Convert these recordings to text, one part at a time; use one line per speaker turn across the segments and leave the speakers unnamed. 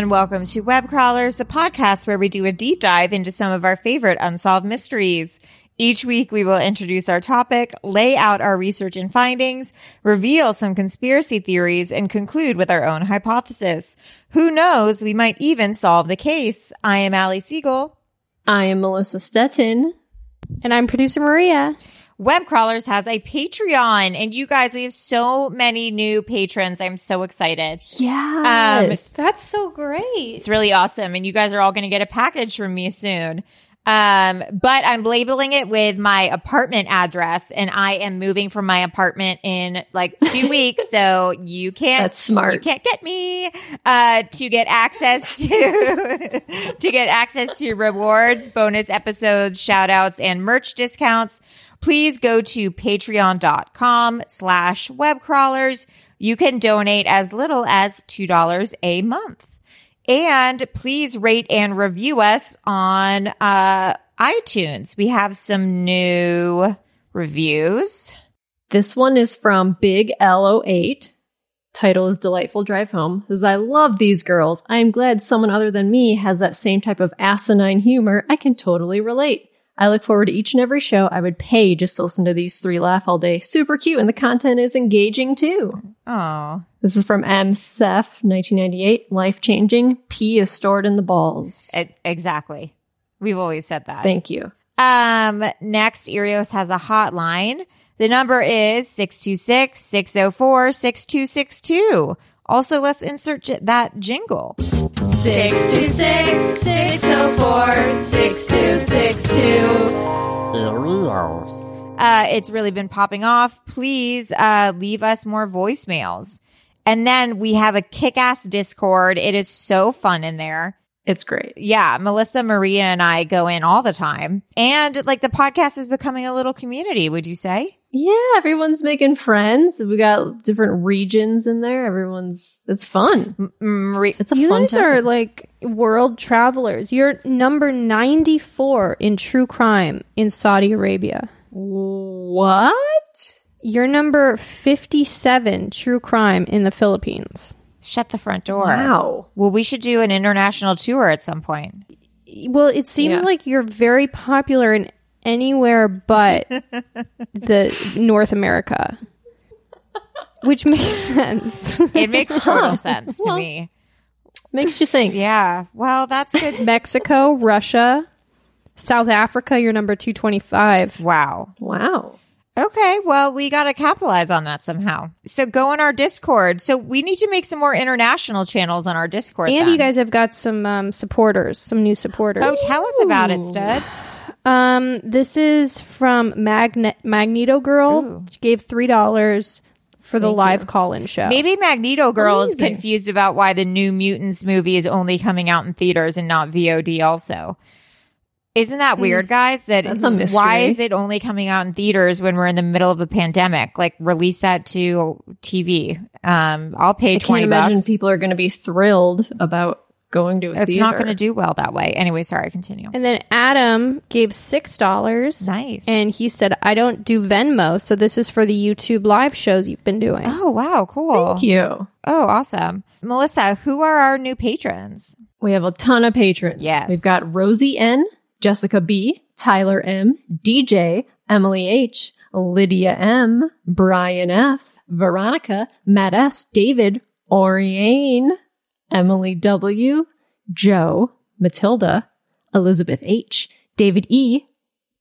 And welcome to Web Crawlers, the podcast where we do a deep dive into some of our favorite unsolved mysteries. Each week, we will introduce our topic, lay out our research and findings, reveal some conspiracy theories, and conclude with our own hypothesis. Who knows, we might even solve the case. I am Allie Siegel.
I am Melissa Stetten.
And I'm producer Maria.
Web Crawlers has a Patreon, and you guys, we have so many new patrons. I'm so excited.
Yes.
That's so great.
It's really awesome, and you guys are all going to get a package from me soon. Um, but I'm labeling it with my apartment address, and I am moving from my apartment in like two weeks, so you can't.
That's smart.
You can't get me uh, to get access to to get access to rewards, bonus episodes, shout outs, and merch discounts please go to patreon.com slash webcrawlers. You can donate as little as $2 a month. And please rate and review us on uh, iTunes. We have some new reviews.
This one is from Big L08. Title is Delightful Drive Home. Says, I love these girls. I am glad someone other than me has that same type of asinine humor. I can totally relate. I look forward to each and every show. I would pay just to listen to these three laugh all day. Super cute, and the content is engaging too.
Oh,
This is from M. Seth, 1998. Life changing. P is stored in the balls.
exactly. We've always said that.
Thank you.
Um, next, Erios has a hotline. The number is 626-604-6262. Also, let's insert j- that jingle.
626 604 6262.
Uh, it's really been popping off. Please, uh, leave us more voicemails. And then we have a kick-ass Discord. It is so fun in there.
It's great.
Yeah, Melissa, Maria, and I go in all the time. And like the podcast is becoming a little community, would you say?
Yeah, everyone's making friends. We got different regions in there. Everyone's, it's fun.
Maria,
It's a
You
fun
guys are like world travelers. You're number 94 in true crime in Saudi Arabia.
What?
You're number 57 true crime in the Philippines.
Shut the front door.
Wow.
Well, we should do an international tour at some point.
Well, it seems
Yeah.
like you're very popular in anywhere but the North America. Which makes sense.
It makes total sense to me.
Makes you think.
Yeah. Well, that's good.
Mexico, Russia, South Africa, you're number 225.
wow.
Wow.
Okay, well, we got to capitalize on that somehow. So go on our Discord. So we need to make some more international channels on our Discord.
And
then.
you guys have got some um, supporters, some new supporters.
Oh, tell us about it, Stud.
Um, this is from Magne- Magneto Girl.
Ooh.
She gave three dollars for the live call-in show.
Maybe Magneto Girl is confused about why the New Mutants movie is only coming out in theaters and not VOD also. Isn't that weird, guys? That
That's a mystery.
why is it only coming out in theaters when we're in the middle of a pandemic? Like release that to TV. Um, I'll pay
I
twenty
can't imagine
bucks.
people are going to be thrilled about going to a theater.
it's
theater.
not going to do well that way. Anyway, sorry. Continue.
And then Adam gave six dollars.
Nice.
And he said, "I don't do Venmo, so this is for the YouTube live shows you've been doing."
oh wow, cool.
Thank you.
Oh, awesome, Melissa. Who are our new patrons?
We have a ton of patrons.
Yes.
We've got Rosie N, Jessica B, Tyler M, DJ, Emily H, Lydia M, Brian F, Veronica, Matt S, David, Oriane, Emily W, Joe, Matilda, Elizabeth H, David E,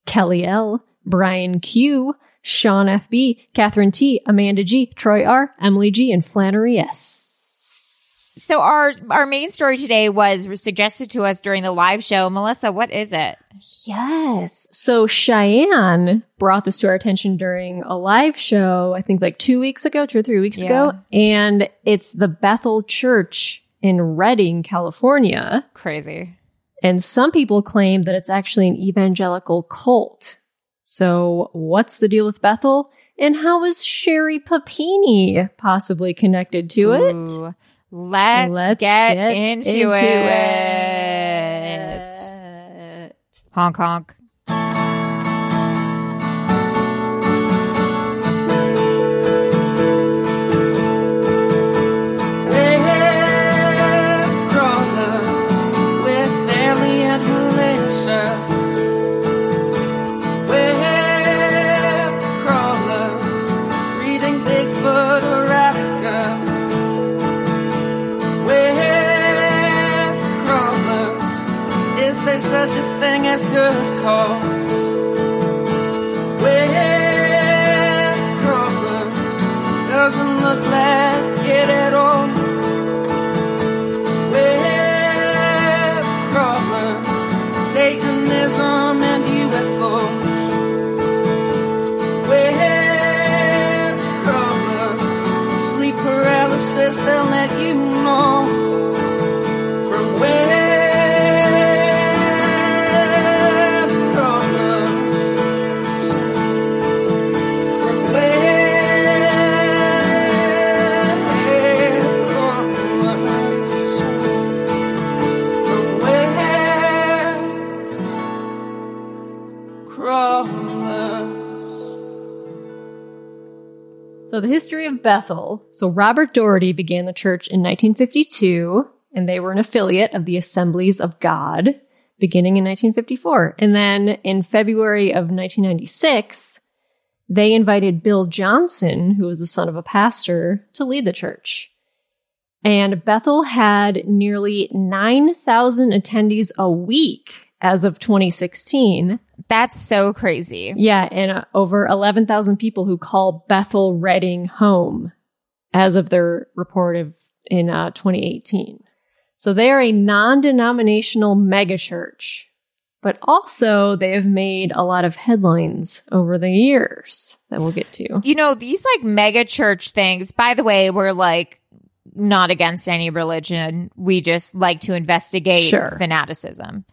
Kelly L, Brian Q, Sean FB, Catherine T, Amanda G, Troy R, Emily G, and Flannery S.
So our our main story today was suggested to us during the live show. Melissa, what is it?
Yes. So Cheyenne brought this to our attention during a live show, I think like two weeks ago, two or three weeks ago. And it's the Bethel Church in Redding, California.
Crazy.
And some people claim that it's actually an evangelical cult. So what's the deal with Bethel? And how is Sherri Papini possibly connected to it?
Let's,
Let's
get,
get
into,
into
it.
it.
Honk honk.
Satanism and crawlers, sleep paralysis, they'll let you know.
The history of Bethel. So Robert Doherty began the church in 1952, and they were an affiliate of the Assemblies of God beginning in 1954. And then in February of 1996, they invited Bill Johnson, who was the son of a pastor, to lead the church. And Bethel had nearly 9,000 attendees a week as of 2016.
That's so crazy.
Yeah, and uh, over 11,000 people who call Bethel Redding home as of their report of in uh, 2018. So they are a non-denominational megachurch, but also they have made a lot of headlines over the years that we'll get to.
You know, these like mega church things, by the way, we're like not against any religion. We just like to investigate
Sure.
fanaticism.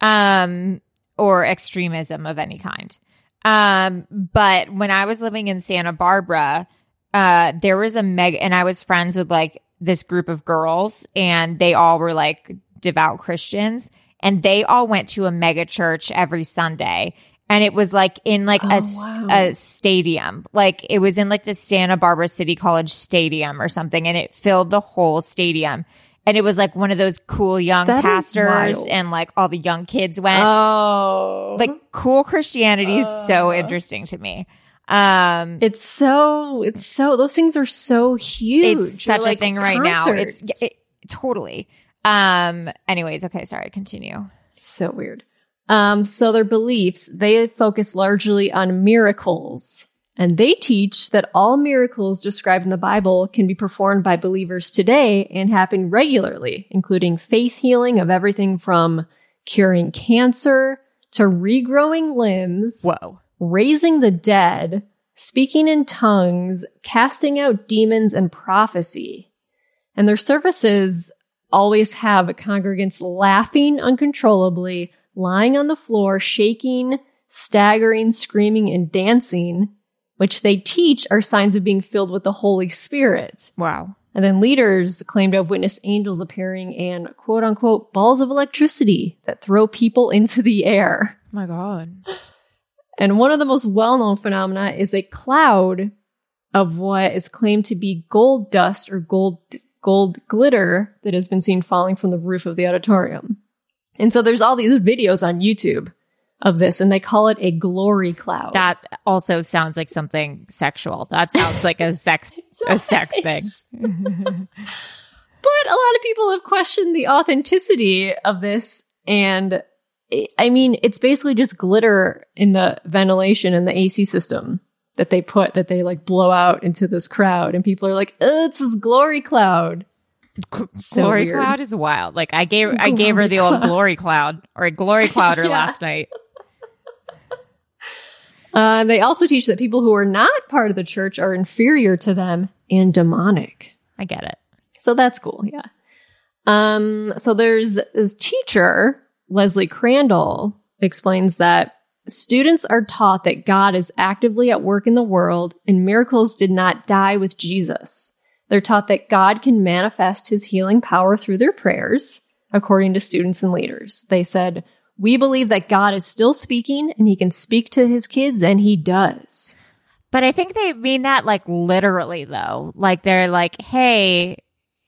Um or extremism of any kind. Um, but when I was living in Santa Barbara, uh, there was a meg, and I was friends with like this group of girls, and they all were like devout Christians, and they all went to a mega church every Sunday. And it was like in like a, s-
wow.
a stadium, like it was in like the Santa Barbara City College Stadium or something, and it filled the whole stadium. And it was like one of those cool young
That
pastors, and like all the young kids went
Oh,
like cool Christianity is so interesting to me. Um,
it's so it's so those things are so huge.
it's such a thing right now. It's
concerts.
it, totally. Um, anyways, okay, sorry, continue.
So weird. Um, so their beliefs, they focus largely on miracles. And they teach that all miracles described in the Bible can be performed by believers today and happen regularly, including faith healing of everything from curing cancer to regrowing limbs,
Whoa.
raising the dead, speaking in tongues, casting out demons, and prophecy. And their services always have congregants laughing uncontrollably, lying on the floor, shaking, staggering, screaming, and dancing, which they teach are signs of being filled with the Holy Spirit.
Wow.
And then leaders claim to have witnessed angels appearing and quote unquote balls of electricity that throw people into the air.
Oh my God.
And one of the most well known phenomena is a cloud of what is claimed to be gold dust or gold gold glitter that has been seen falling from the roof of the auditorium. And so there's all these videos on YouTube of this and they call it a glory cloud.
That also sounds like something sexual. That sounds like a sex a sex thing.
But a lot of people have questioned the authenticity of this. And I- I mean, it's basically just glitter in the ventilation and the AC system that they put that they like blow out into this crowd. And people are like, oh, it's this glory cloud. So
glory
weird.
cloud is wild. Like I gave I gave her the old
cloud.
glory cloud or a glory clouder
Yeah.
last night.
Uh, they also teach that people who are not part of the church are inferior to them and demonic.
I get it.
So that's cool. Yeah. Um, so there's this teacher, Leslie Crandall, explains that students are taught that God is actively at work in the world and miracles did not die with Jesus. They're taught that God can manifest his healing power through their prayers, according to students and leaders. They said, we believe that God is still speaking and he can speak to his kids and he does.
But I think they mean that like literally though. Like they're like, "Hey,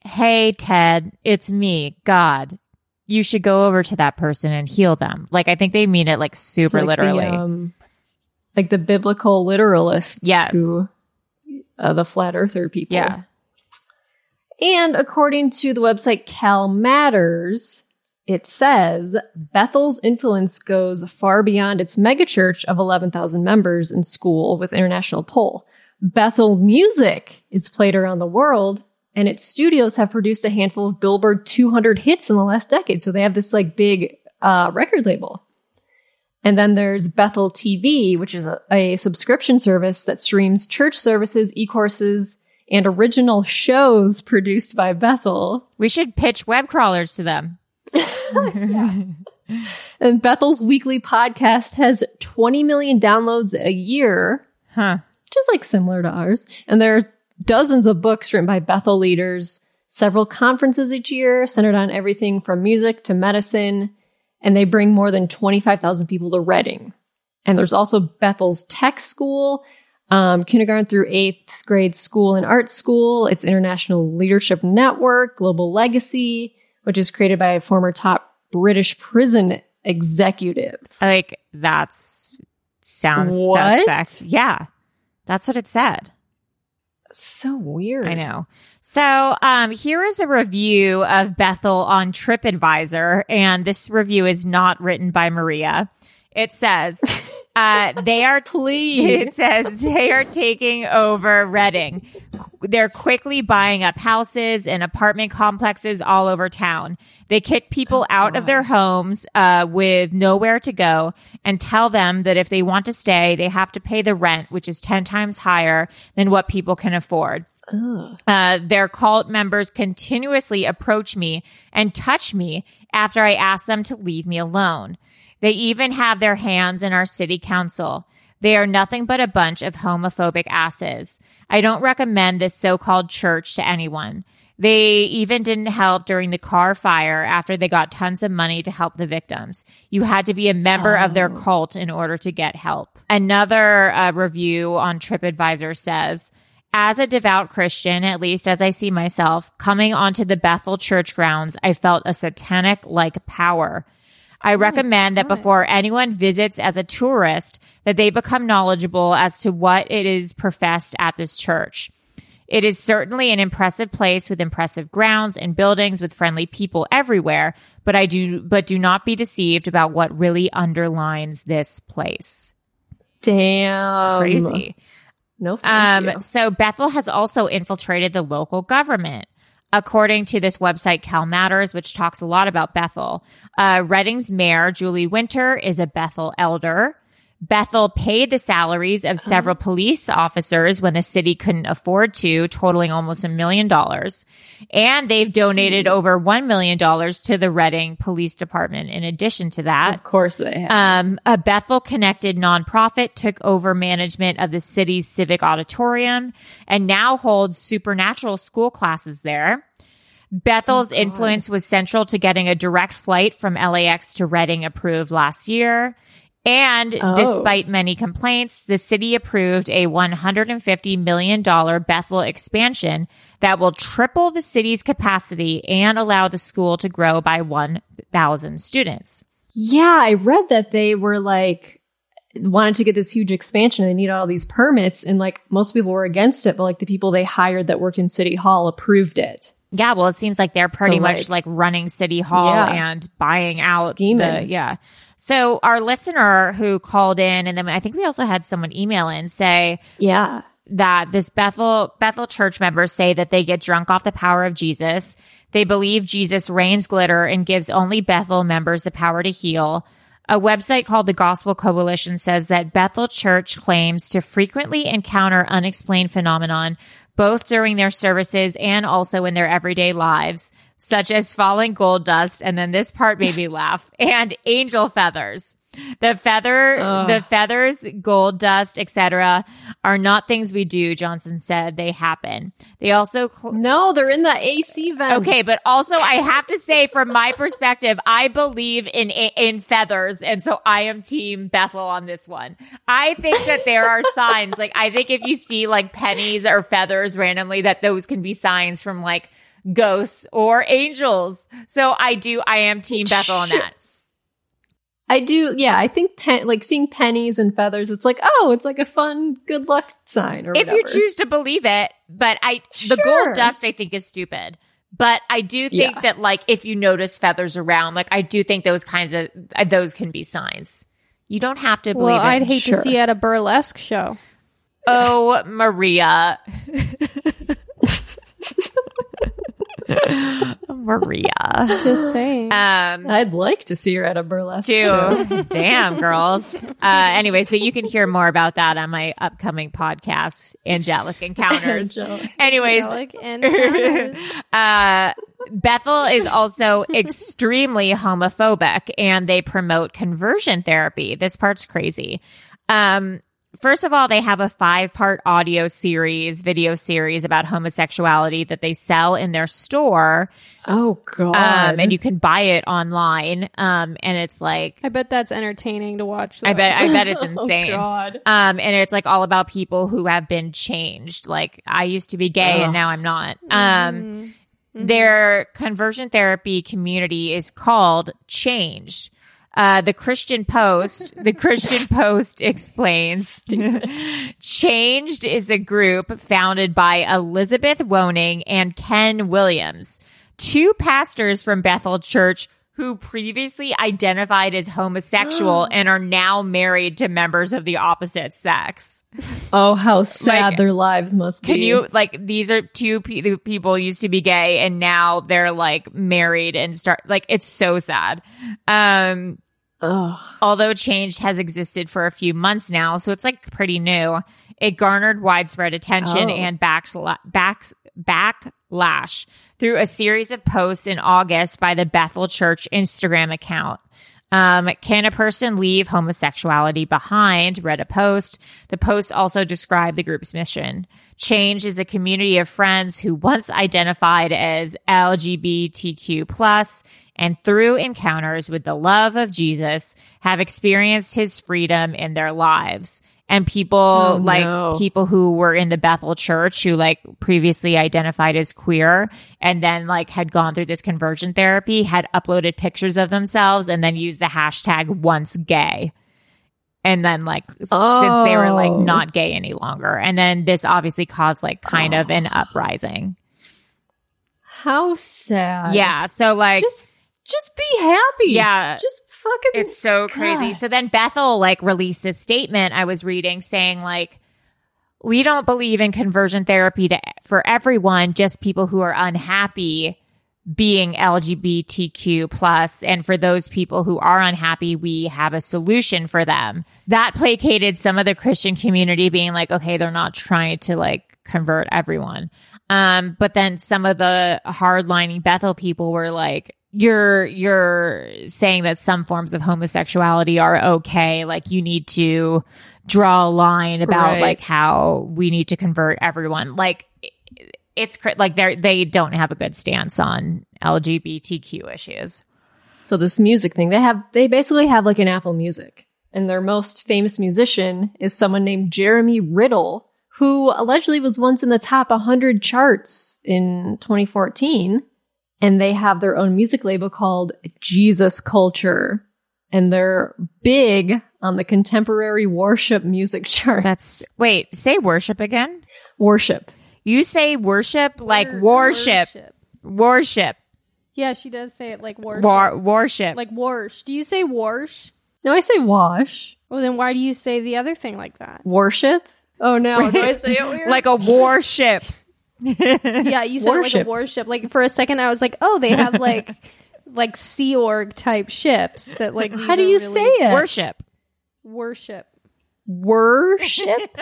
hey Ted, it's me, God. You should go over to that person and heal them." Like I think they mean it like super
like
literally.
The, um, like the biblical literalists
Yes.
who, uh, the flat earther people.
yeah.
And according to the website Cal Matters, it says Bethel's influence goes far beyond its megachurch of 11,000 members and school with international pull. Bethel music is played around the world and its studios have produced a handful of Billboard 200 hits in the last decade. So they have this like big uh, record label. And then there's Bethel TV, which is a, a subscription service that streams church services, e-courses, and original shows produced by Bethel.
We should pitch web crawlers to them.
And Bethel's weekly podcast has 20 million downloads a year,
Huh.
is like similar to ours. And there are dozens of books written by Bethel leaders, several conferences each year centered on everything from music to medicine. And they bring more than 25,000 people to Redding. And there's also Bethel's Tech School, um, kindergarten through eighth grade school and art school. It's International Leadership Network, Global Legacy, which is created by a former top British prison executive.
Like that's sounds
What?
suspect. Yeah. That's what it said.
So weird.
I know. So, um, here is a review of Bethel on TripAdvisor, and this review is not written by Maria. It says, uh, they are,
Please.
it says they are taking over Redding. They're quickly buying up houses and apartment complexes all over town. They kick people out of their homes, uh, with nowhere to go and tell them that if they want to stay, they have to pay the rent, which is 10 times higher than what people can afford. Uh, their cult members continuously approach me and touch me after I ask them to leave me alone. They even have their hands in our city council. They are nothing but a bunch of homophobic asses. I don't recommend this so-called church to anyone. They even didn't help during the Carr Fire after they got tons of money to help the victims. You had to be a member of their cult in order to get help. Another uh, review on TripAdvisor says, as a devout Christian, at least as I see myself, coming onto the Bethel church grounds, I felt a satanic like power. I recommend that before anyone visits as a tourist, that they become knowledgeable as to what it is professed at this church. It is certainly an impressive place with impressive grounds and buildings with friendly people everywhere, but I do but do not be deceived about what really underlines this place.
Damn.
Crazy.
No, thank
Um,
you.
so Bethel has also infiltrated the local government. According to this website, Cal Matters, which talks a lot about Bethel. Uh, Redding's mayor, Julie Winter, is a Bethel elder. Bethel paid the salaries of several police officers when the city couldn't afford to, totaling almost a million dollars. And they've donated over $1 million to the Redding Police Department in addition to that.
Of course they have.
Um, a Bethel connected nonprofit took over management of the city's civic auditorium and now holds supernatural school classes there. Bethel's influence was central to getting a direct flight from LAX to Redding approved last year. And
Oh.
despite many complaints, the city approved a $150 million Bethel expansion that will triple the city's capacity and allow the school to grow by 1,000 students.
Yeah, I read that they were like wanted to get this huge expansion. And they need all these permits, and like most people were against it, but like the people they hired that worked in City Hall approved it.
Yeah, well, it seems like they're pretty
So,
much like running City Hall
Yeah.
and buying out
Scheming.
the yeah. So our listener who called in, and then I think we also had someone email in say
Yeah.
that this Bethel Bethel church members say that they get drunk off the power of Jesus. They believe Jesus rains glitter and gives only Bethel members the power to heal. A website called the Gospel Coalition says that Bethel Church claims to frequently encounter unexplained phenomenon both during their services and also in their everyday lives, such as falling gold dust, and then this part made me laugh, and angel feathers. The feather,
Ugh.
the feathers, gold dust, etc., are not things we do. Johnson said they happen. They also cl-
No, they're in the AC vent.
Okay, but also I have to say, from my perspective, I believe in in feathers, and so I am Team Bethel on this one. I think that there are signs. Like I think if you see like pennies or feathers randomly, that those can be signs from like ghosts or angels. So I do. I am Team Bethel on that.
I do. Yeah, I think pen, like seeing pennies and feathers. It's like, oh, it's like a fun good luck sign or
If
whatever.
you choose to believe it, but I the gold dust I think is stupid. But I do think
Yeah.
that like if you notice feathers around, like I do think those kinds of uh, those can be signs. You don't have to believe
Well,
it.
I'd hate
Sure.
to see at a burlesque show.
Oh, Maria. Maria.
Just saying.
Um,
I'd like to see her at a burlesque. show.
too. Damn, girls. Uh, anyways, but you can hear more about that on my upcoming podcast, Angelic Encounters.
Angelic.
Anyways,
Angelic encounters.
uh, Bethel is also extremely homophobic and they promote conversion therapy. This part's crazy. Um, first of all, they have a five part audio series, video series about homosexuality that they sell in their store.
Oh God.
Um, and you can buy it online. Um, and it's like,
I bet that's entertaining to watch.
I bet, I bet it's
Oh,
insane.
God.
Um, and it's like all about people who have been changed. Like I used to be gay and now I'm not. Um, their conversion therapy community is called Changed. Uh, the Christian Post, the Christian Post explains Changed is a group founded by Elizabeth Woning and Ken Williams, two pastors from Bethel Church who previously identified as homosexual and are now married to members of the opposite sex.
Oh, how sad
Like,
their lives must be.
Can you like these are two pe- people used to be gay and now they're like married and start like it's so sad. Um
Ugh.
although change has existed for a few months now, so it's like pretty new. It garnered widespread attention
Oh.
and backsla- back backlash through a series of posts in August by the Bethel Church Instagram account. Um, can a person leave homosexuality behind? Read a post. The post also described the group's mission. Change is a community of friends who once identified as LGBTQ plus and through encounters with the love of Jesus have experienced his freedom in their lives. And people
Oh,
like
no.
people who were in the Bethel church who like previously identified as queer and then like had gone through this conversion therapy had uploaded pictures of themselves and then used the hashtag once gay. And then like s- since they were like
Oh.
not gay any longer. And then this obviously caused like kind of an uprising.
How sad.
Yeah. So like
Just, just be happy.
Yeah.
Just fucking.
It's so crazy. So then Bethel like released a statement I was reading saying like we don't believe in conversion therapy to, for everyone, just people who are unhappy being LGBTQ plus. And for those people who are unhappy, we have a solution for them. That placated some of the Christian community being like, okay, they're not trying to like convert everyone. Um, but then some of the hardlining Bethel people were like, you're, you're saying that some forms of homosexuality are okay. Like you need to draw a line about
Right.
like how we need to convert everyone. Like it's like they they don't have a good stance on LGBTQ issues.
So this music thing, they have they basically have like an Apple Music. And their most famous musician is someone named Jeremy Riddle, who allegedly was once in the top 100 charts in 2014. And they have their own music label called Jesus Culture. And they're big on the contemporary worship music chart.
That's wait, say worship again.
worship.
You say worship like
Wor-
worship, worship,
Yeah, she does say it like worship.
war, worship.
Like warsh. Do you say warsh?
No, I say wash.
Well, then why do you say the other thing like that?
Worship? Oh no, do I say it weird?
like a warship.
Yeah, you said it like a warship. Like for a second, I was like, oh, they have like like Sea Org type ships that like.
How do you
really-
say it?
Worship.
Worship.
worship.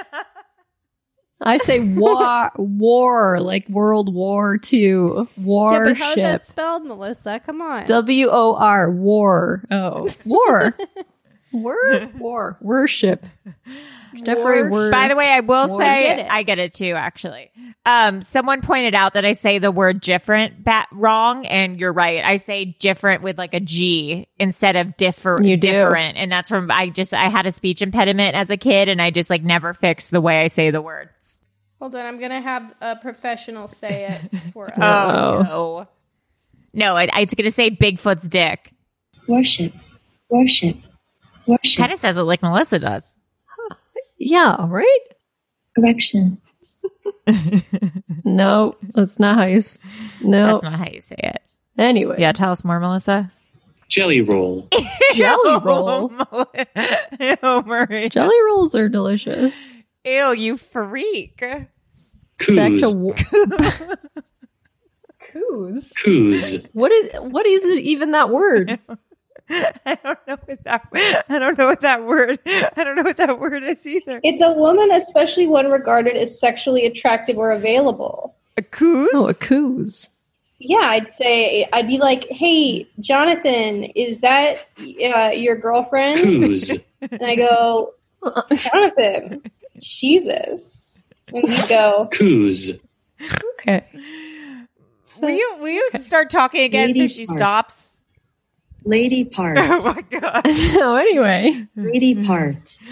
I say war, war, like World War Two.
Yeah, but how's that spelled, Melissa? Come on.
W O R, war. Oh, war. war, war, worship. Contemporary word.
By the way, I will
War-
say
I get it.
I get it too. Actually, um, someone pointed out that I say the word different bat wrong, and you're right. I say different with like a G instead of differ
You do.
different, and that's from I just I had a speech impediment as a kid, and I just like never fixed the way I say the word.
Hold on, I'm gonna have a professional say it for us.
Oh.
no, no, it, it's gonna say Bigfoot's dick.
Worship, worship, worship,
Kind of says it like Melissa does.
yeah, right?
correction,
No, that's not how you. S- no.
That's not how you say it.
anyway,
Yeah, tell us more, Melissa.
Jelly roll.
jelly roll.
Ew, Murray.
jelly rolls are delicious.
Ew, you freak.
Back
Coos.
to wa- coos.
Coos.
What is what is it even that word?
I don't know what that. I don't know what that word. I don't know what that word is either.
It's a woman, especially one regarded as sexually attractive or available.
A coos.
Oh, a coos.
Yeah, I'd say I'd be like, "Hey, Jonathan, is that uh, your girlfriend?"
Coos.
And I go, "Jonathan, Jesus," and we go,
Coos.
Okay.
will you will you start talking again so she
part.
stops?
Lady parts.
Oh my god.
So anyway,
lady parts.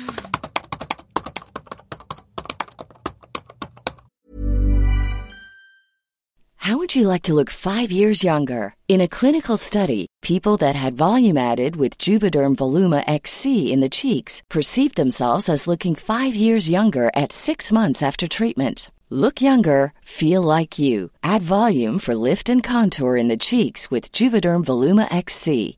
How would you like to look five years younger? In a clinical study, people that had volume added with Juvederm Voluma XC in the cheeks perceived themselves as looking five years younger at six months after treatment. Look younger, feel like you. Add volume for lift and contour in the cheeks with Juvederm Voluma XC.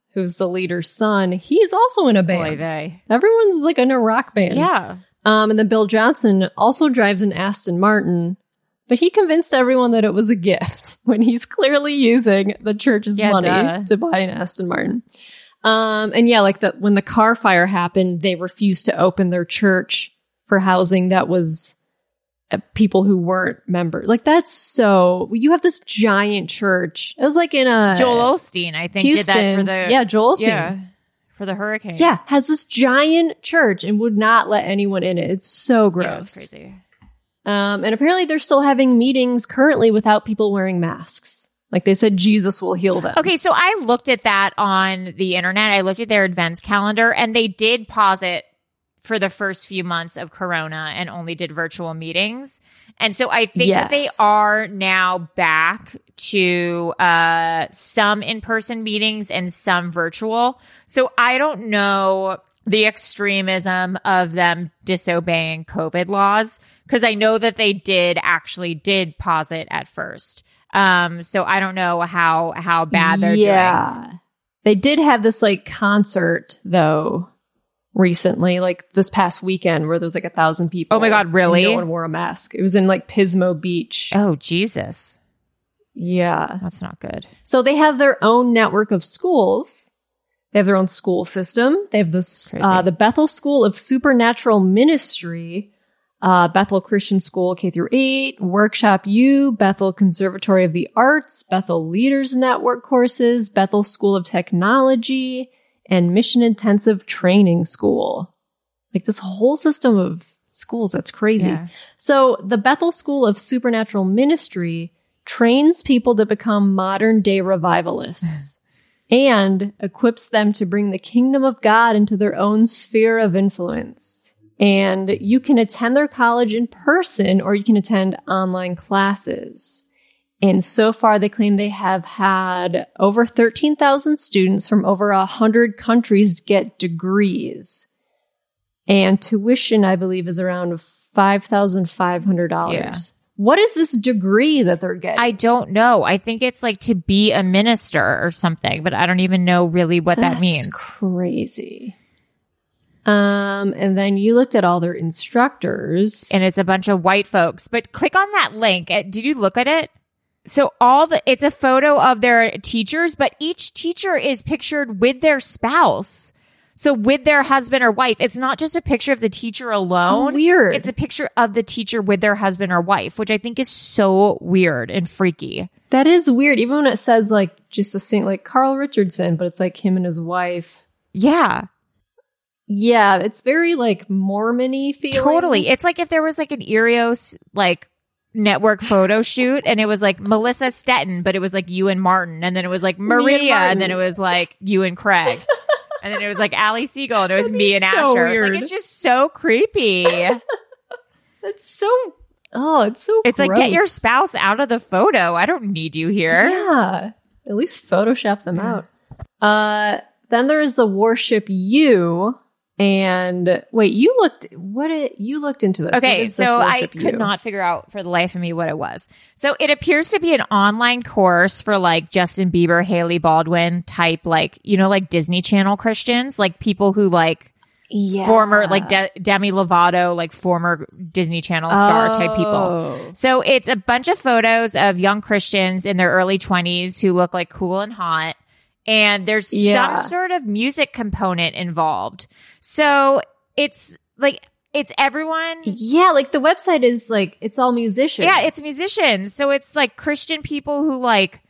who's the leader's son, he's also in a band.
Boy, they.
Everyone's like in a rock band.
Yeah.
Um, and then Bill Johnson also drives an Aston Martin, but he convinced everyone that it was a gift when he's clearly using the church's
Yeah,
money
duh.
to buy an Aston Martin. Um, and yeah, like the, when the Carr Fire happened, they refused to open their church for housing that was people who weren't members. Like that's so, you have this giant church. It was like in a
Joel Osteen, I think, did that for
Houston.
the
Yeah, Joel Osteen.
Yeah, for the hurricane.
Yeah, has this giant church and would not let anyone in it. It's so gross.
Yeah, it's crazy.
Um, and apparently they're still having meetings currently without people wearing masks. Like they said, Jesus will heal them.
Okay, so I looked at that on the internet. I looked at their advents calendar, and they did pause it for the first few months of Corona and only did virtual meetings. And so I think that they are now back to uh, some in person meetings and some virtual. So I don't know the extremism of them disobeying COVID laws because I know that they did actually did pause it at first. Um, so I don't know how how bad they're doing.
yeah. They did have this like concert though recently, like this past weekend where there was like a thousand people.
Oh my God,
and
really?
No one wore a mask. It was in like Pismo Beach.
Oh Jesus,
Yeah.
that's not good.
So they have their own network of schools. They have their own school system. They have this uh, the Bethel School of Supernatural Ministry, uh, Bethel Christian School K through eight, Worship U, Bethel Conservatory of the Arts, Bethel Leaders Network courses, Bethel School of Technology, and Mission Intensive Training School. Like this whole system of schools. That's crazy.
Yeah.
So the Bethel School of Supernatural Ministry trains people to become modern day revivalists and equips them to bring the kingdom of God into their own sphere of influence. And you can attend their college in person or you can attend online classes. And so far, they claim they have had over 13,000 students from over 100 countries get degrees. And tuition, I believe, is around $5,500.
Yeah.
What is this degree that they're getting?
I don't know. I think it's like to be a minister or something, but I don't even know really what that means.
crazy. Um, and then you looked at all their instructors.
and it's a bunch of white folks. But click on that link. Uh, Did you look at it? So all the it's a photo of their teachers, but each teacher is pictured with their spouse. So with their husband or wife. It's not just a picture of the teacher alone.
Oh, weird.
It's a picture of the teacher with their husband or wife, which I think is so weird and freaky.
That is weird. Even when it says like just a thing like Carl Richardson, but it's like him and his wife.
Yeah.
Yeah, it's very like Mormony feeling.
Totally. It's like if there was like an Erios like network photo shoot and it was like Melissa Stetten, but it was like you and Martin. And then it was like Maria and, then it was like you and Craig. and then it was like Ali Siegel and it was me and
so
Asher.
weird.
Like it's just so creepy.
That's so oh, it's so
it's like get your spouse out of the photo. I don't need you here.
Yeah. At least Photoshop them out. Uh then there is the Warship U. And wait, you looked what it you looked into this.
Okay,
this
so I could not figure out for the life of me what it was. So it appears to be an online course for like Justin Bieber, Hailey Baldwin type, like, you know, like Disney Channel Christians, like people who like
yeah.
former, like De- Demi Lovato, like former Disney Channel star type people.
Oh.
So it's a bunch of photos of young Christians in their early 20s who look like cool and hot. And there's
Yeah.
some sort of music component involved. So it's like, it's everyone.
Yeah, like the website is like it's all musicians.
Yeah, it's musicians. So it's like Christian people who like,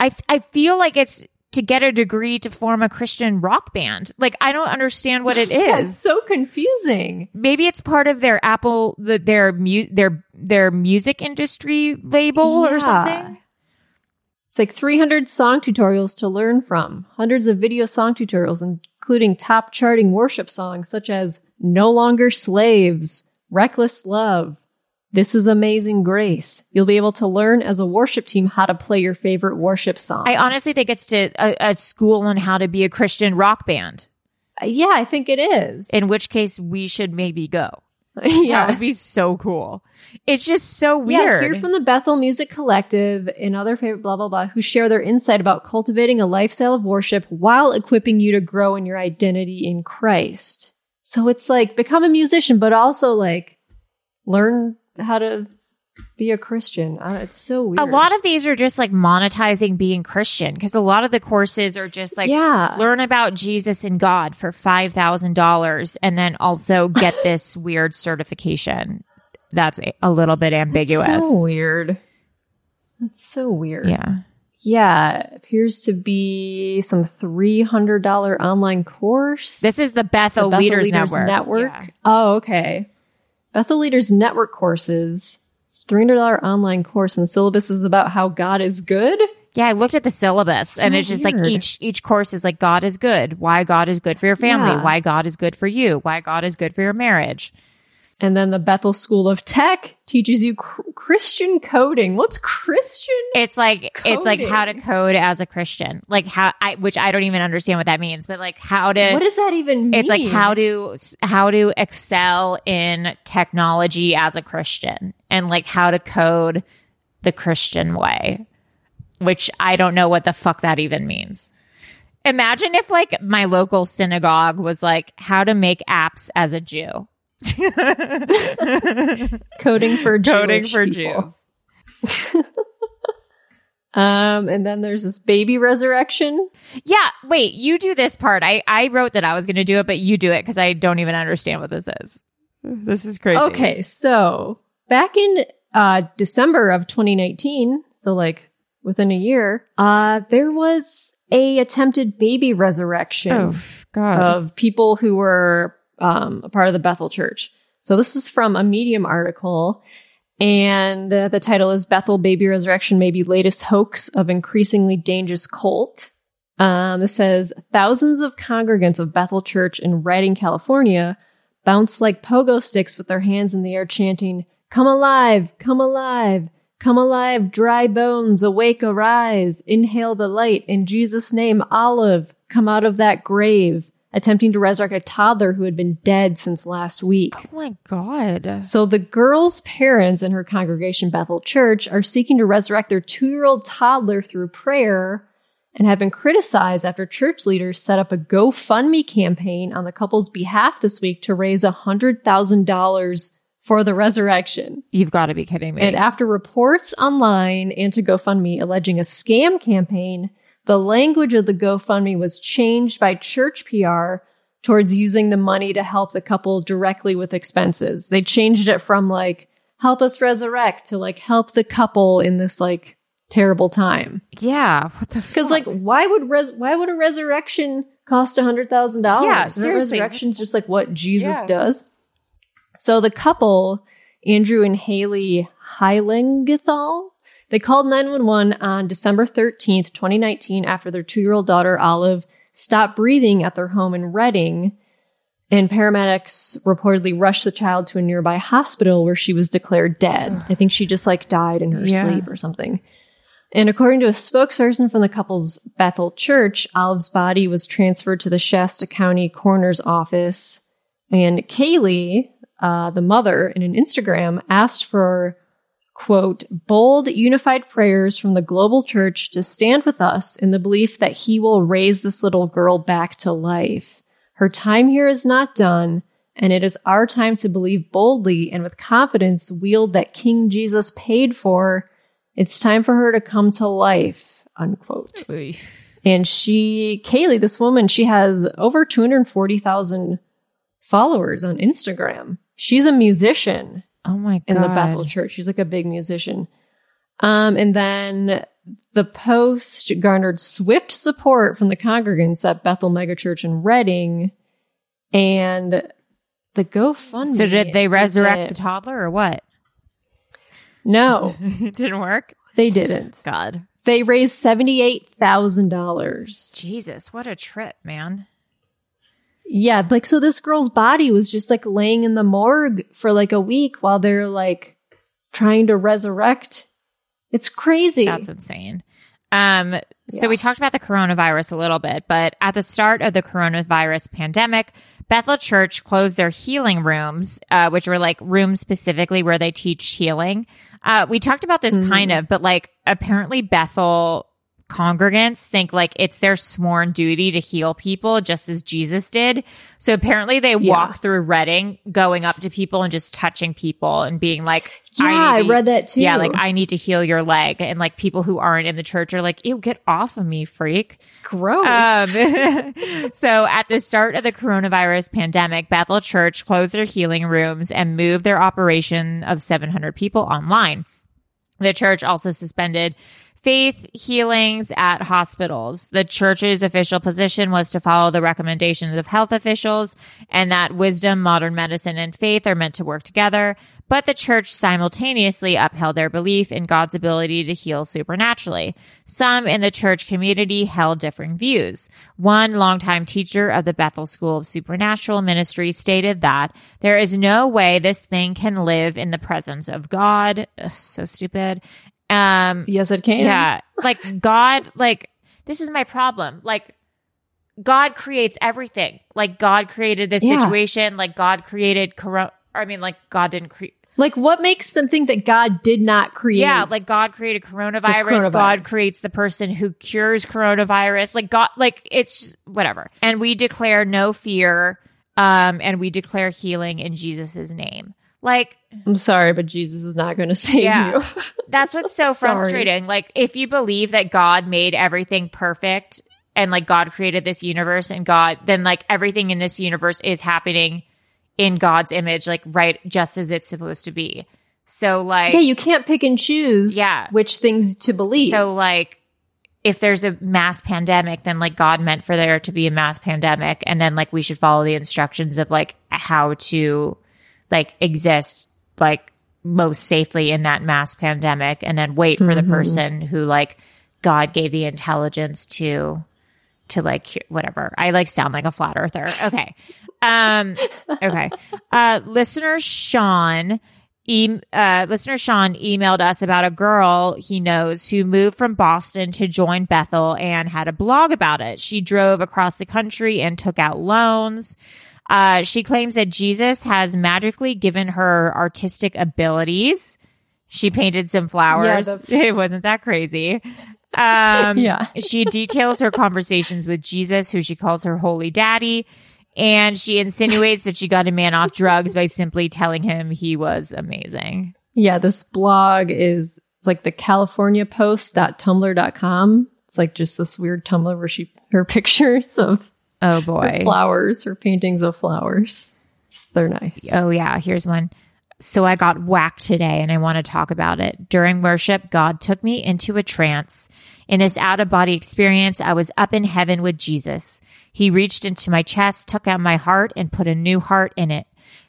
I, I feel like it's to get a degree to form a Christian rock band. Like, I don't understand what it is.
Yeah, it's so confusing.
maybe it's part of their Apple, the, their mu- their their music industry label
Yeah.
or something.
It's like 300 song tutorials to learn from, hundreds of video song tutorials, including top charting worship songs such as No Longer Slaves, Reckless Love, This is Amazing Grace. You'll be able to learn as a worship team how to play your favorite worship song.
I honestly think it's to a, a school on how to be a Christian rock band.
Uh, yeah, I think it is.
In which case, we should maybe go.
yeah,
it would be so cool. It's just so weird.
Yeah, hear from the Bethel Music Collective and other favorite blah blah blah who share their insight about cultivating a lifestyle of worship while equipping you to grow in your identity in Christ. So it's like become a musician, but also like learn how to be a Christian. Uh, it's so weird.
a lot of these are just like monetizing being Christian because a lot of the courses are just like
Yeah.
learn about Jesus and God for five thousand dollars and then also get this weird certification. That's a, a little bit ambiguous.
That's so weird. That's so weird.
Yeah.
Yeah, appears to be some three hundred dollar online course.
This is the Bethel,
The
Leaders, Network.
Network.
Yeah.
Oh, okay. Bethel Leaders Network courses. It's three hundred dollar online course, and the syllabus is about how God is good.
Yeah, I looked at the syllabus and it's just like each each course is like God is good, why God is good for your family,
Yeah.
why God is good for you, why God is good for your marriage.
And then the Bethel School of Tech teaches you cr- Christian coding. What's Christian?
It's like it's like how to code as a Christian. Like how I which I don't even understand what that means, but like how to
What does that even mean?
It's like how to how to excel in technology as a Christian and like how to code the Christian way, which I don't know what the fuck that even means. Imagine if like my local synagogue was like how to make apps as a Jew.
coding for
Coding
Jewish
for
people.
Jews.
Um, and then there's this baby resurrection.
Yeah, wait, you do this part. I I wrote that I was going to do it, but you do it cuz I don't even understand what this is. This is crazy.
Okay, so back in uh, December of 2019, so like within a year, uh, there was a attempted baby resurrection
Oh, God.
of people who were um, a part of the Bethel Church. So this is from a Medium article, and uh, the title is "Bethel Baby Resurrection May Be Latest Hoax of Increasingly Dangerous Cult." Um, it says thousands of congregants of Bethel Church in Redding, California, bounce like pogo sticks with their hands in the air, chanting, "Come alive! Come alive!" Come alive, dry bones, awake, arise, inhale the light, in Jesus' name, Olive, come out of that grave, attempting to resurrect a toddler who had been dead since last week.
Oh my god.
So the girl's parents in her congregation, Bethel Church, are seeking to resurrect their two year old toddler through prayer and have been criticized after church leaders set up a GoFundMe campaign on the couple's behalf this week to raise $100,000 for the resurrection.
You've got to be kidding me.
And after reports online and to GoFundMe alleging a scam campaign, the language of the GoFundMe was changed by church PR towards using the money to help the couple directly with expenses. They changed it from like, help us resurrect to like, help the couple in this like terrible time.
yeah, what the
Because like, why would res- why would a resurrection cost a hundred thousand dollars?
Yeah, seriously.
resurrection's just like what Jesus
Yeah.
does. So the couple, Andrew and Haley Heiligenthal, they called 911 on December 13th, 2019, after their two year old daughter, Olive, stopped breathing at their home in Redding. And paramedics reportedly rushed the child to a nearby hospital where she was declared dead. I think she just like died in her
Yeah.
sleep or something. And according to a spokesperson from the couple's Bethel church, Olive's body was transferred to the Shasta County coroner's office. And Kalley, uh, the mother, in an Instagram asked for, quote, bold, unified prayers from the global church to stand with us in the belief that he will raise this little girl back to life. Her time here is not done, and it is our time to believe boldly and with confidence wield that King Jesus paid for. It's time for her to come to life, unquote. And she, Kalley, this woman, she has over 240,000 followers on Instagram. She's a musician
Oh my god.
in the Bethel church. She's like a big musician. Um, and then the post garnered swift support from the congregants at Bethel Megachurch in Redding. And the GoFundMe.
So did they resurrect the toddler or what?
No,
it didn't work.
they didn't.
God.
They raised $78,000.
Jesus, what a trip, man.
Yeah, like so this girl's body was just like laying in the morgue for like a week while they're like trying to resurrect. It's crazy.
That's insane. Um, so we talked about the coronavirus a little bit, but at the start of the coronavirus pandemic, Bethel Church closed their healing rooms, uh, which were like rooms specifically where they teach healing. Uh, we talked about this kind of, but like apparently Bethel congregants think like it's their sworn duty to heal people just as Jesus did. So apparently they walk through Redding going up to people and just touching people and being like,
Yeah, I
to-
read that too.
Yeah, like I need to heal your leg. And like people who aren't in the church are like, ew, get off of me, freak.
Gross.
Um, so at the start of the coronavirus pandemic, Bethel Church closed their healing rooms and moved their operation of 700 people online. The church also suspended faith healings at hospitals. The church's official position was to follow the recommendations of health officials and that wisdom, modern medicine, and faith are meant to work together. But the church simultaneously upheld their belief in God's ability to heal supernaturally. Some in the church community held differing views. One longtime teacher of the Bethel School of Supernatural Ministry stated that there is no way this thing can live in the presence of God. Ugh, so stupid. Um,
yes, it can.
Yeah. Like God, like, this is my problem. Like, God creates everything. Like, God created this
Yeah.
situation. Like, God created corona. I mean, like, God didn't create.
Like what makes them think that God did not create?
Yeah, like God created coronavirus. God creates the person who cures coronavirus. Like God, like it's whatever. And we declare no fear, um, and we declare healing in Jesus' name. Like,
I'm sorry, but Jesus is not going to save
Yeah.
you.
that's what's so
Sorry.
frustrating. Like, if you believe that God made everything perfect and like God created this universe and God, then like everything in this universe is happening in God's image, like right just as it's supposed to be. So like,
yeah, you can't pick and choose
Yeah.
which things to believe.
So like if there's a mass pandemic, then like God meant for there to be a mass pandemic and then like we should follow the instructions of like how to like exist like most safely in that mass pandemic and then wait for the
Mhm.
person who like God gave the intelligence to to like whatever. I like sound like a flat earther. Okay. Um okay. Uh listener Sean e- uh, listener Sean emailed us about a girl he knows who moved from Boston to join Bethel and had a blog about it. She drove across the country and took out loans. Uh, she claims that Jesus has magically given her artistic abilities. She painted some flowers.
that's-
it wasn't that crazy. Um,
Yeah.
she details her conversations with Jesus, who she calls her holy daddy. And she insinuates that she got a man off drugs by simply telling him he was amazing.
yeah, this blog is like the californiapost.tumblr.com. It's like just this weird Tumblr where she her pictures of
Oh boy.
flowers, her paintings of flowers. They're nice.
Oh yeah, here's one. So I got whacked today and I want to talk about it. During worship, God took me into a trance. In this out of body experience, I was up in heaven with Jesus. He reached into my chest, took out my heart and put a new heart in it.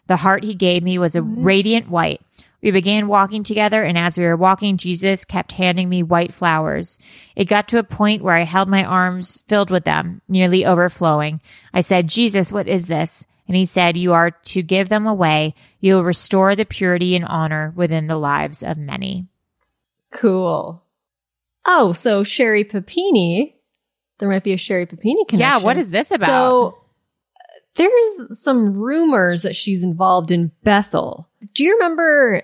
The heart he gave me was a radiant white. We began walking together, and as we were walking, Jesus kept handing me white flowers. It got to a point where I held my arms filled with them, nearly overflowing. I said, Jesus, what is this? And he said, You are to give them away. You will restore the purity and honor within the lives of many.
Cool. Oh, so Sherri Papini. There might be a Sherri Papini connection.
Yeah, what is this about?
So there's some rumors that she's involved in Bethel. Do you remember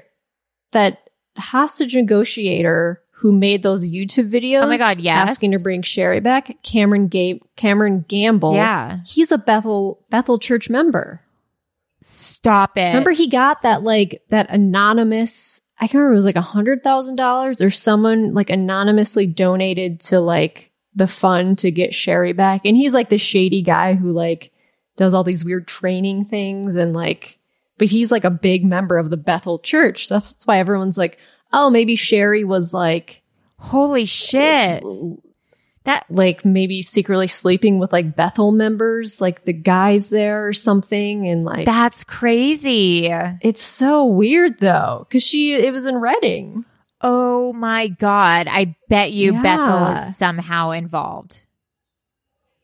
that hostage negotiator who made those YouTube videos?
Oh my God, yes.
Asking to bring Sherri back? Cameron Ga- Cameron Gamble.
Yeah.
He's a Bethel Bethel Church member.
Stop it.
Remember he got that like that anonymous I can't remember it was like a hundred thousand dollars or someone like anonymously donated to like the fund to get Sherri back. And he's like the shady guy who like does all these weird training things and like but he's like a big member of the Bethel church. So that's why everyone's like, oh, maybe Sherri was like
Holy shit. That
like maybe secretly sleeping with like Bethel members, like the guys there or something, and like
That's crazy.
It's so weird though, because she it was in Redding.
Oh my God. I bet you
Yeah.
Bethel is somehow involved.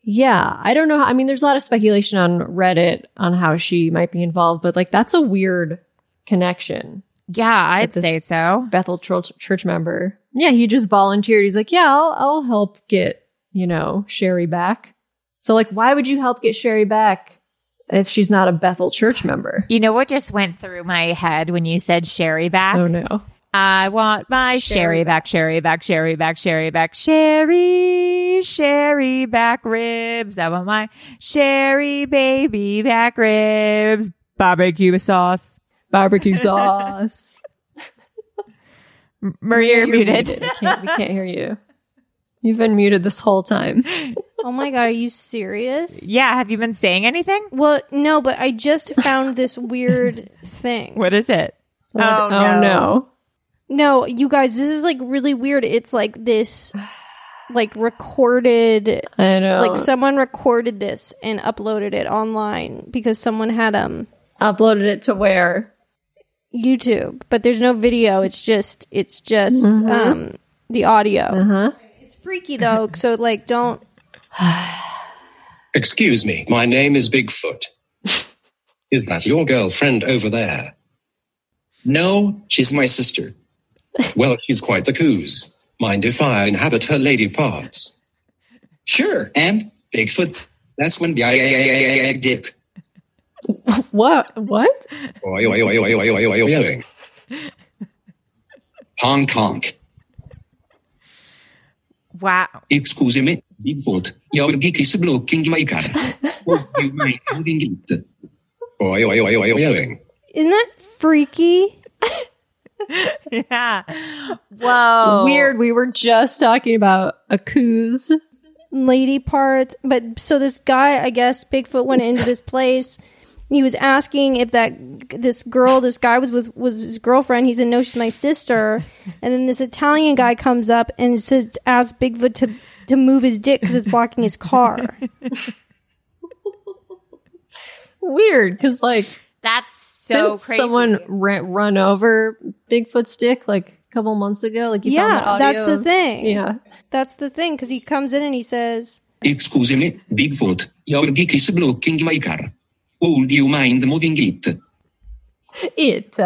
Yeah, I don't know. I mean, there's a lot of speculation on Reddit on how she might be involved, but like that's a weird connection.
Yeah, I'd say so.
Bethel church, church member. Yeah, he just volunteered. He's like, yeah, I'll, I'll help get, you know, Sherri back. So like, why would you help get Sherri back if she's not a Bethel church member?
You know what just went through my head when you said Sherri back?
Oh no.
I want my
Sherry
sherry back, sherry back, sherry back, sherry back, sherry, sherry back ribs. I want my sherry baby back ribs, barbecue sauce.
Barbecue sauce.
M- Maria, you're muted.
We can't, we can't hear you. You've been muted this whole time.
Oh my god, are you serious?
Yeah, have you been saying anything?
Well, no, but I just found this weird thing.
What is it?
Oh, oh, no.
No, you guys, this is like really weird. It's like this like recorded
I know.
like someone recorded this and uploaded it online because someone had um
Uploaded it to where?
YouTube, but there's no video. It's just it's just
Mhm.
um the audio.
Uh-huh.
It's freaky though, so like don't
Excuse me, my name is Bigfoot. Is that your girlfriend over there?
No, she's my sister
well, she's quite the coos. Mind if I inhabit her lady parts?
Sure, and Bigfoot. That's when
the I, I, I, I, I dick. What? What?
Hong Kong.
Wow.
Excuse me, Bigfoot. Your geek is blocking my car.
Isn't that freaky?
yeah. Whoa.
Weird. We were just talking about a coos.
lady parts. But so this guy, I guess Bigfoot went into this place. He was asking if that this girl, this guy was with was his girlfriend. He said no, she's my sister. And then this Italian guy comes up and says, asks Bigfoot to to move his dick because it's blocking his car.
Weird, because like
That's so
didn't
crazy.
someone ra- run over Bigfoot's dick like a couple months ago? Like you found that
yeah,
audio
that's the thing.
Yeah.
that's the thing because he comes in and he says,
Excuse me, Bigfoot. Your geek is blocking my car. Would you mind moving it?
It.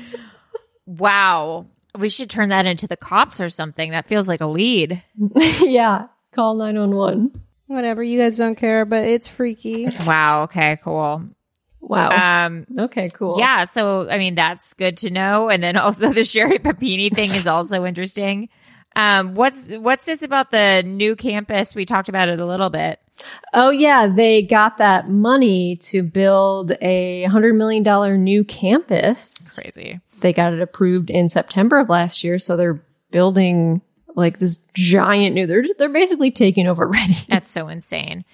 wow. We should turn that into the cops or something. That feels like a lead.
yeah. Call nine one one.
"Whatever, you guys don't care, but it's freaky."
Wow. Okay. Cool.
Wow.
Um.
okay. Cool.
Yeah. So I mean, that's good to know. And then also the Sherri Papini thing is also interesting. Um. What's what's this about the new campus? We talked about it a little bit.
Oh yeah, they got that money to build a hundred million dollar new campus.
Crazy.
They got it approved in September of last year, so they're building like this giant new. They're they're basically taking over Ready.
That's so insane.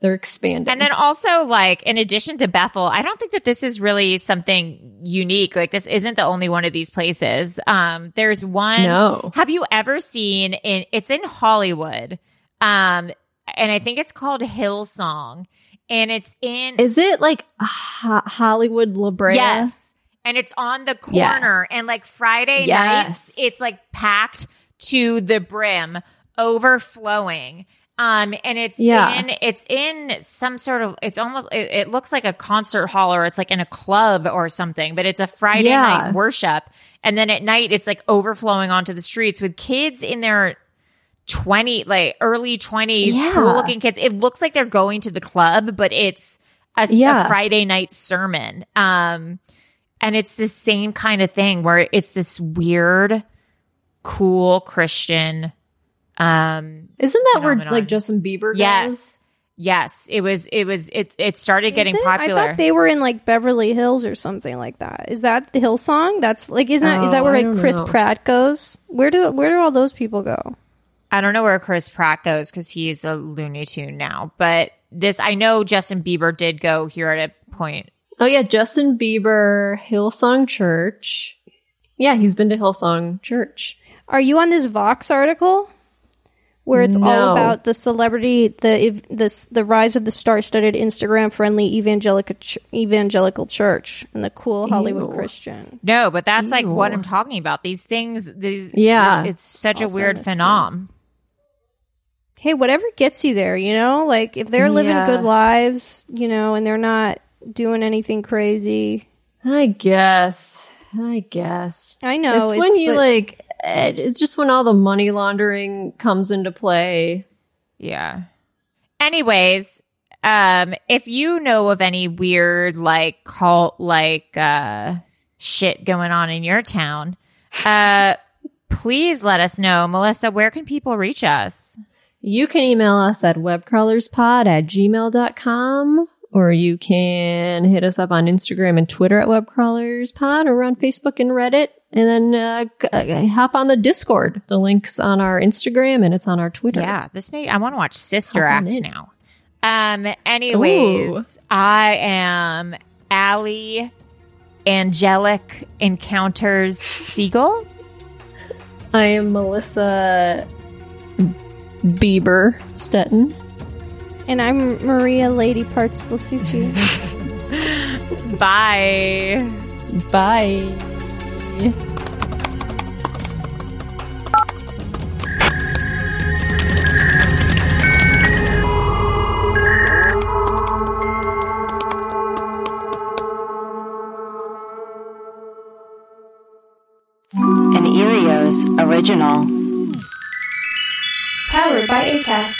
They're expanding.
And then also, like, in addition to Bethel, I don't think that this is really something unique. Like, this isn't the only one of these places. Um, there's one.
No.
Have you ever seen in? It's in Hollywood. Um, and I think it's called Hillsong, and it's in.
Is it like Ho- Hollywood La Brea?
Yes. And it's on the corner.
Yes.
And like Friday
Yes.
nights, it's like packed to the brim, overflowing. Um, and it's
Yeah.
in, it's in some sort of, it's almost, it, it looks like a concert hall or it's like in a club or something, but it's a Friday
Yeah.
night worship. And then at night, it's like overflowing onto the streets with kids in their 20, like early 20s,
Yeah.
cool looking kids. It looks like they're going to the club, but it's a,
Yeah.
Friday night sermon. Um, and it's the same kind of thing where it's this weird, cool Christian. Um,
Isn't that where like Justin Bieber? Goes?
yes, yes, it was. It was. It it started getting
it?
popular.
I thought they were in like Beverly Hills or something like that. Is that the Hillsong? That's like isn't that is that
Oh,
where like Chris
know.
Pratt goes? Where do where do all those people go?
I don't know where Chris Pratt goes because he's a Looney Tune now. But this, I know Justin Bieber did go here at a point.
Oh yeah, Justin Bieber, Hillsong Church. Yeah, he's been to Hillsong Church.
Are you on this Vox article where it's all about the celebrity, the ev- this the rise of the star-studded Instagram-friendly evangelical ch- evangelical church and the cool Hollywood
Ew.
Christian?
No, but that's like what I'm talking about. These things, these,
Yeah.
it's such
I'll
a weird
send this
phenom.
hey, whatever gets you there, you know, like if they're living
Yeah.
good lives, you know, and they're not doing anything crazy.
I guess. I guess.
I know,
It's,
it's-
when you
but-
like. It- It's just when all the money laundering comes into play.
Yeah. Anyways, um, if you know of any weird like cult like uh shit going on in your town, uh please let us know. Melissa, where can people reach us?
You can email us at webcrawlerspod at gmail.com or you can hit us up on Instagram and Twitter at webcrawlerspod or on Facebook and Reddit. And then uh, uh, hop on the Discord. The link's on our Instagram and it's on our Twitter.
Yeah, this may I want to watch Sister
Hop
Act now. Um anyways,
Ooh.
I am Allie Angelic Encounters Siegel.
I am Melissa Bieber Stetten.
And I'm Maria Lady Parts Blasucci.
Bye.
Bye.
An Earios original.
Powered by ACAST.